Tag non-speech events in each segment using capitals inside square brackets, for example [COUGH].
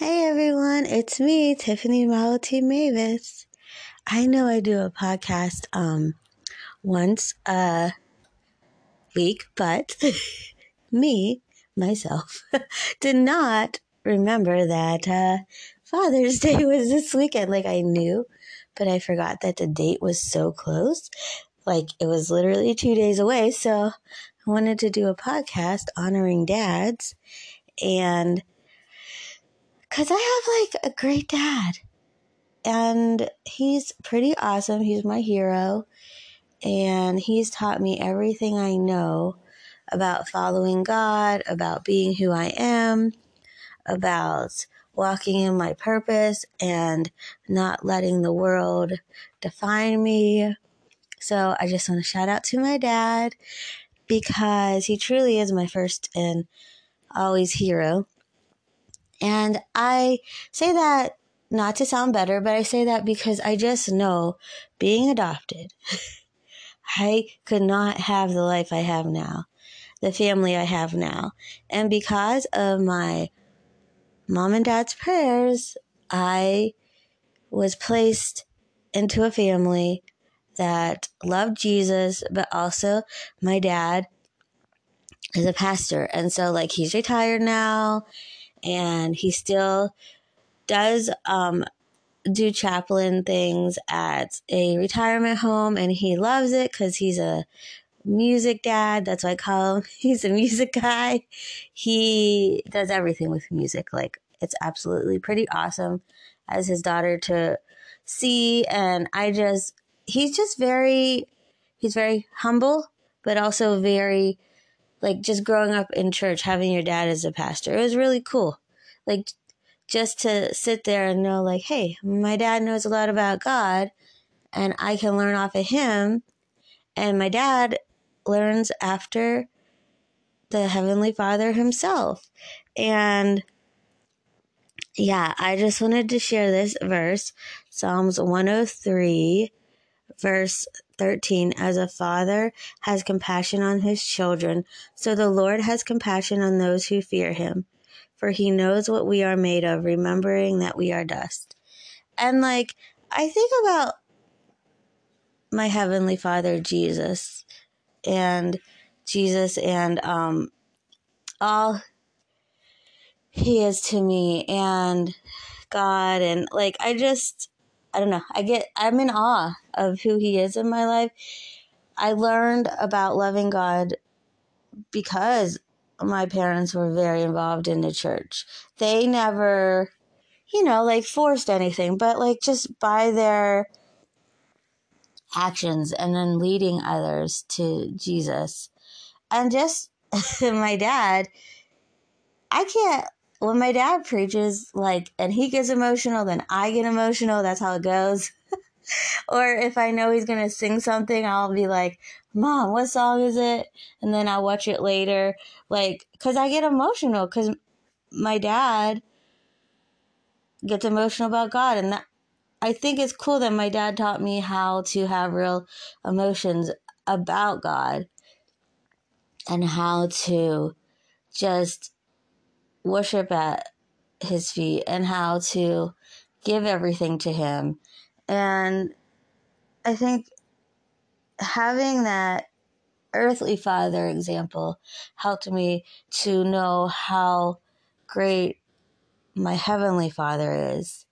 Hey everyone, it's me, Tiffany Malati Mavis. I know I do a podcast um once a week, but [LAUGHS] me, myself, [LAUGHS] did not remember that uh, Father's Day [LAUGHS] was this weekend. Like I knew, but I forgot that the date was so close. Like it was literally two days away. So I wanted to do a podcast honoring dads and because I have like a great dad. And he's pretty awesome. He's my hero. And he's taught me everything I know about following God, about being who I am, about walking in my purpose and not letting the world define me. So I just want to shout out to my dad because he truly is my first and always hero. And I say that not to sound better, but I say that because I just know being adopted, [LAUGHS] I could not have the life I have now, the family I have now. And because of my mom and dad's prayers, I was placed into a family that loved Jesus, but also my dad is a pastor. And so, like, he's retired now and he still does um, do chaplain things at a retirement home and he loves it because he's a music dad. That's what i call him. [LAUGHS] He's a music guy. He does everything with music. Like it's absolutely pretty awesome as his daughter to see and i just he's just very he's very humble but also very like just growing up in church, having your dad as a pastor, it was really cool. Like just to sit there and know, like, hey, my dad knows a lot about God and I can learn off of him. And my dad learns after the Heavenly Father himself. And yeah, I just wanted to share this verse Psalms 103, verse 13 As a father has compassion on his children, so the Lord has compassion on those who fear him. For he knows what we are made of, remembering that we are dust. And like, I think about my heavenly father, Jesus, and Jesus, and um, all he is to me, and God, and like, I just, I don't know. I get, I'm in awe of who He is in my life. I learned about loving God because my parents were very involved in the church. They never, you know, like forced anything, but like just by their actions and then leading others to Jesus. And just [LAUGHS] my dad, I can't when my dad preaches, like, and he gets emotional, then I get emotional. That's how it goes. [LAUGHS] or if I know he's going to sing something, I'll be like, Mom, what song is it? And then I'll watch it later. Like, because I get emotional because my dad gets emotional about God. And that, I think it's cool that my dad taught me how to have real emotions about God and how to just worship at his feet and how to give everything to him. And I think having that earthly father example helped me to know how great my heavenly father is.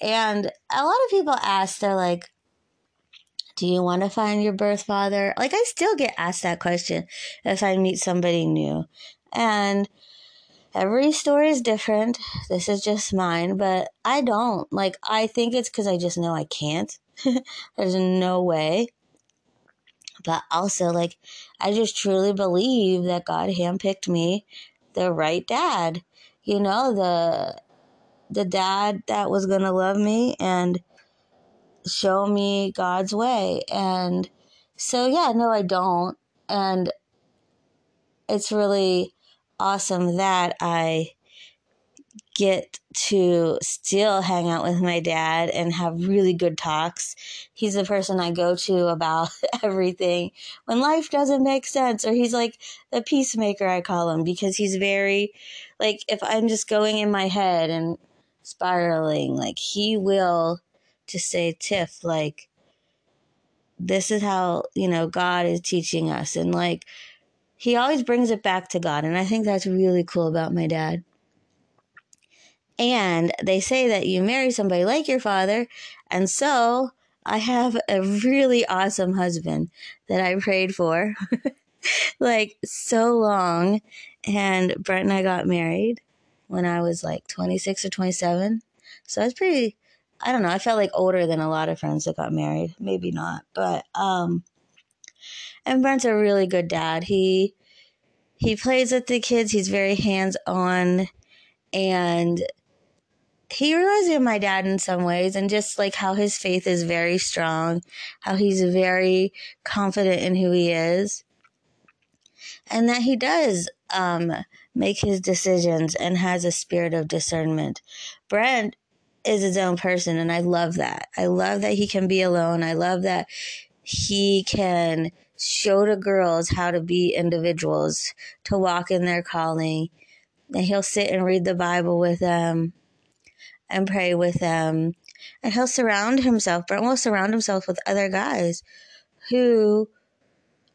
And a lot of people ask, they're like, do you want to find your birth father? Like, I still get asked that question if I meet somebody new. And every story is different. This is just mine, but I don't. Like, I think it's because I just know I can't. [LAUGHS] There's no way. But also, like, I just truly believe that God handpicked me the right dad. You know, the the dad that was going to love me and show me God's way. And so, yeah, no, I don't. And it's really awesome that I get to still hang out with my dad and have really good talks. He's the person I go to about [LAUGHS] everything when life doesn't make sense, or he's like the peacemaker, I call him, because he's very, like, if I'm just going in my head and spiraling, like, he will just say, Tiff, like, this is how, you know, God is teaching us. And like, he always brings it back to God. And I think that's really cool about my dad. And they say that you marry somebody like your father. And so I have a really awesome husband that I prayed for [LAUGHS] like so long. And Brent and I got married when I was like 26 or 27. So I was pretty, I don't know, I felt like older than a lot of friends that got married. Maybe not, but, um, and Brent's a really good dad. He, he plays with the kids. He's very hands on and he reminds me of my dad in some ways and just like how his faith is very strong, how he's very confident in who he is, and that he does um, make his decisions and has a spirit of discernment. Brent is his own person, and I love that. I love that he can be alone. I love that he can show the girls how to be individuals, to walk in their calling. And he'll sit and read the Bible with them and pray with them. And he'll surround himself, Brent will surround himself with other guys who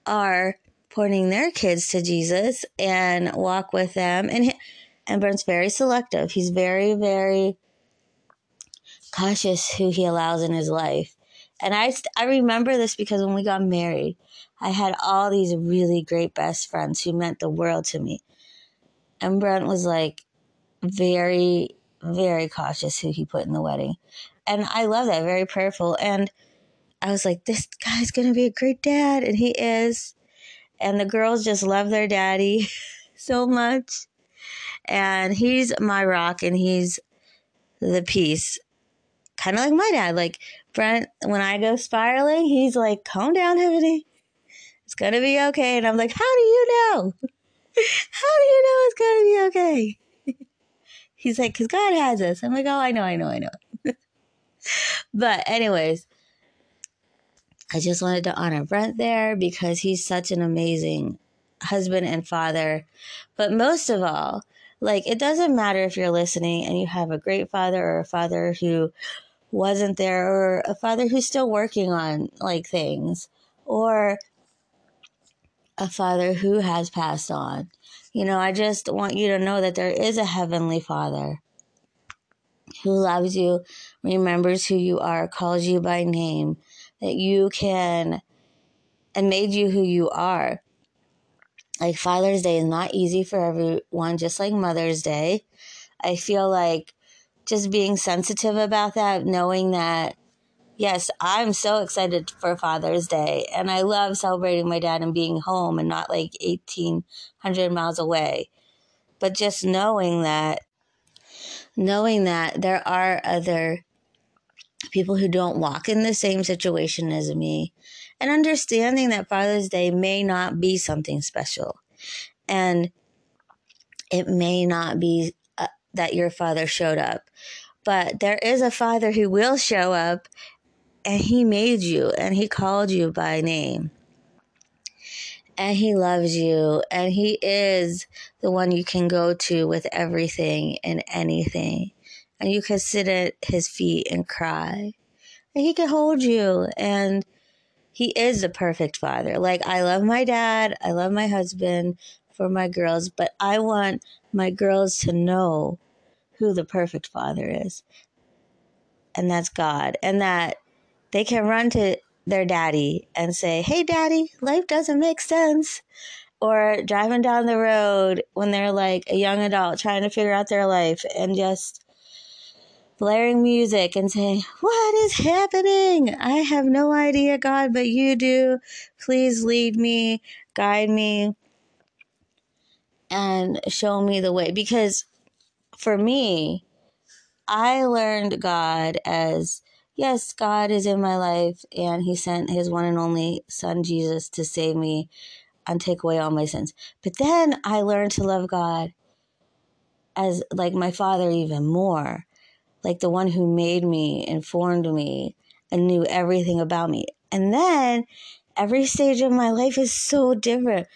are pointing their kids to Jesus and walk with them. And he, and Brent's very selective. He's very, very cautious who he allows in his life. And I, I remember this because when we got married, I had all these really great best friends who meant the world to me. And Brent was like very very cautious who he put in the wedding. And I love that, very prayerful. And I was like, this guy's going to be a great dad. And he is. And the girls just love their daddy [LAUGHS] so much. And he's my rock and he's the peace. Kind of like my dad. Like Brent, when I go spiraling, he's like, calm down, Tiffany. It's to be okay. And I'm like, how do you know? [LAUGHS] How do you know it's to be okay? [LAUGHS] He's like, because God has us. I'm like, oh, I know, I know, I know. [LAUGHS] but, anyways, I just wanted to honor Brent there because he's such an amazing husband and father. But most of all, like, it doesn't matter if you're listening and you have a great father or a father who wasn't there or a father who's still working on like things or a father who has passed on. You know, I just want you to know that there is a heavenly father who loves you, remembers who you are, calls you by name, that you can, and made you who you are. Like Father's Day is not easy for everyone, just like Mother's Day. I feel like just being sensitive about that, knowing that yes, I'm so excited for Father's Day. And I love celebrating my dad and being home and not like 1,800 miles away. But just knowing that, knowing that there are other people who don't walk in the same situation as me, and understanding that Father's Day may not be something special. And it may not be that your father showed up. But there is a father who will show up and he made you and he called you by name. And he loves you and he is the one you can go to with everything and anything. And you can sit at his feet and cry. And he can hold you and he is the perfect father. Like i love my dad i love my husband for my girls but i want my girls to know who the perfect father is and that's god and that they can run to their daddy and say, Hey, daddy, life doesn't make sense. Or driving down the road when they're like a young adult trying to figure out their life and just blaring music and saying, What is happening? I have no idea, God, but you do. Please lead me, guide me, and show me the way. Because for me, I learned God as yes, God is in my life and he sent his one and only son Jesus to save me and take away all my sins. But then I learned to love God as like my father even more, like the one who made me, informed me, and knew everything about me. And then every stage of my life is so different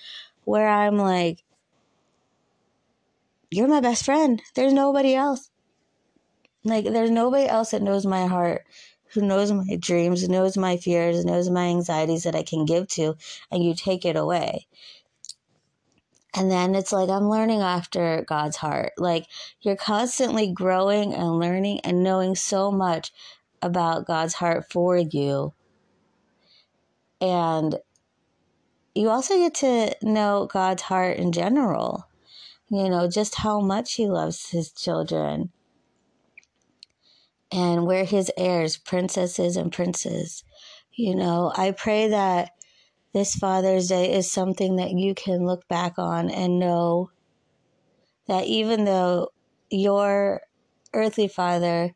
where I'm like, you're my best friend. There's nobody else. Like, there's nobody else that knows my heart, who knows my dreams, knows my fears, knows my anxieties that I can give to, and you take it away. And then it's like I'm learning after God's heart. Like you're constantly growing and learning and knowing so much about God's heart for you. And you also get to know God's heart in general. You know, just how much He loves His children. And we're His heirs, princesses and princes. You know, I pray that this Father's Day is something that you can look back on and know that even though your earthly father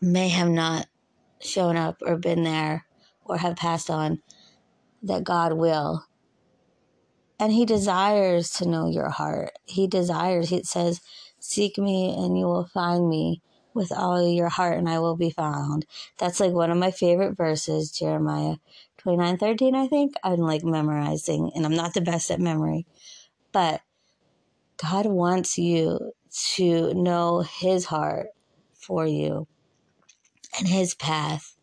may have not shown up or been there or have passed on, that God will. And He desires to know your heart. He desires, He says, Seek me and you will find me with all your heart and I will be found. That's like one of my favorite verses, Jeremiah 29 13, I think. I'm like memorizing, and I'm not the best at memory. But God wants you to know His heart for you and His path.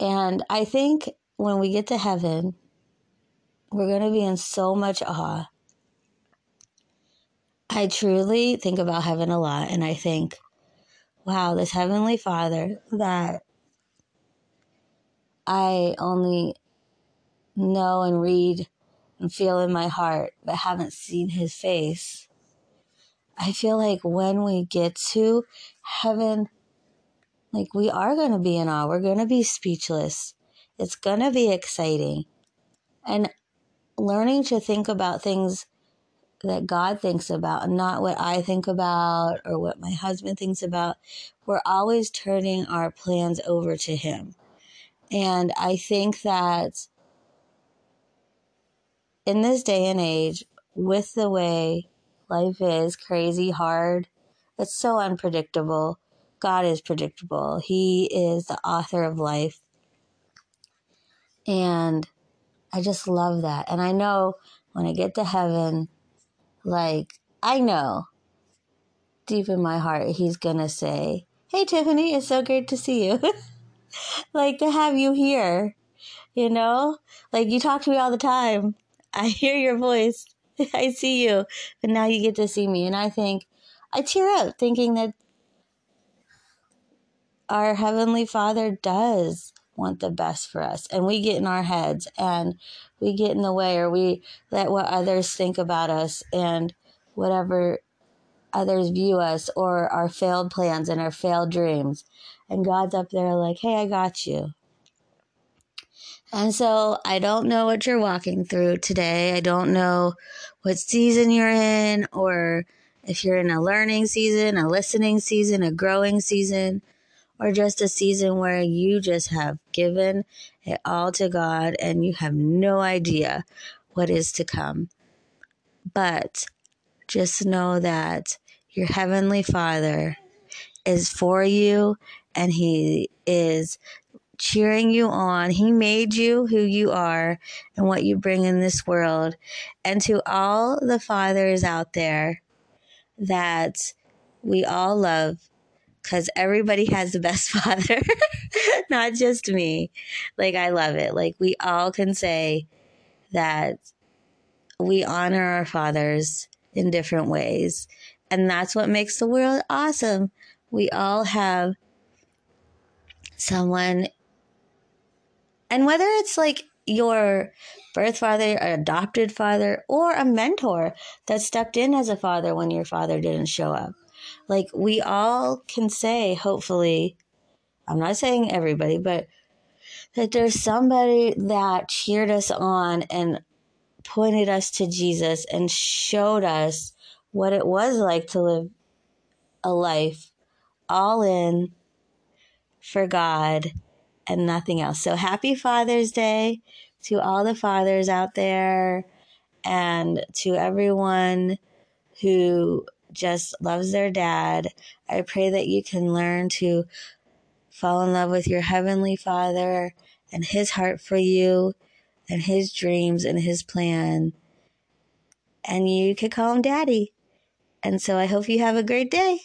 And I think when we get to heaven, we're going to be in so much awe. I truly think about heaven a lot, and I think, wow, this Heavenly Father that I only know and read and feel in my heart, but haven't seen his face. I feel like when we get to heaven, like we are going to be in awe. We're going to be speechless. It's going to be exciting. And learning to think about things that God thinks about and not what I think about or what my husband thinks about. We're always turning our plans over to Him. And I think that in this day and age, with the way life is crazy, hard, it's so unpredictable. God is predictable. He is the author of life. And I just love that. And I know when I get to heaven, like, I know deep in my heart, He's going to say, Hey, Tiffany, it's so great to see you. [LAUGHS] like to have you here, you know? Like you talk to me all the time. [LAUGHS] I hear your voice. [LAUGHS] I see you, but now you get to see me. And I think, I tear up thinking that our Heavenly Father does want the best for us. And we get in our heads and we get in the way or we let what others think about us and whatever others view us or our failed plans and our failed dreams. And God's up there like, hey, I got you. And so I don't know what you're walking through today. I don't know what season you're in or if you're in a learning season, a listening season, a growing season, or just a season where you just have given it all to God and you have no idea what is to come. But just know that your Heavenly Father is for you and He is cheering you on. He made you who you are and what you bring in this world. And to all the fathers out there that we all love, because everybody has the best [LAUGHS] father, not just me. Like, I love it. Like, we all can say that we honor our fathers in different ways. And that's what makes the world awesome. We all have someone, and whether it's like your birth father, or adopted father, or a mentor that stepped in as a father when your father didn't show up. Like we all can say, hopefully, I'm not saying everybody, but that there's somebody that cheered us on and pointed us to Jesus and showed us what it was like to live a life all in for God and nothing else. So happy Father's Day to all the fathers out there and to everyone who just loves their dad. I pray that you can learn to fall in love with your Heavenly Father and His heart for you and His dreams and His plan. And you could call Him Daddy. And so I hope you have a great day.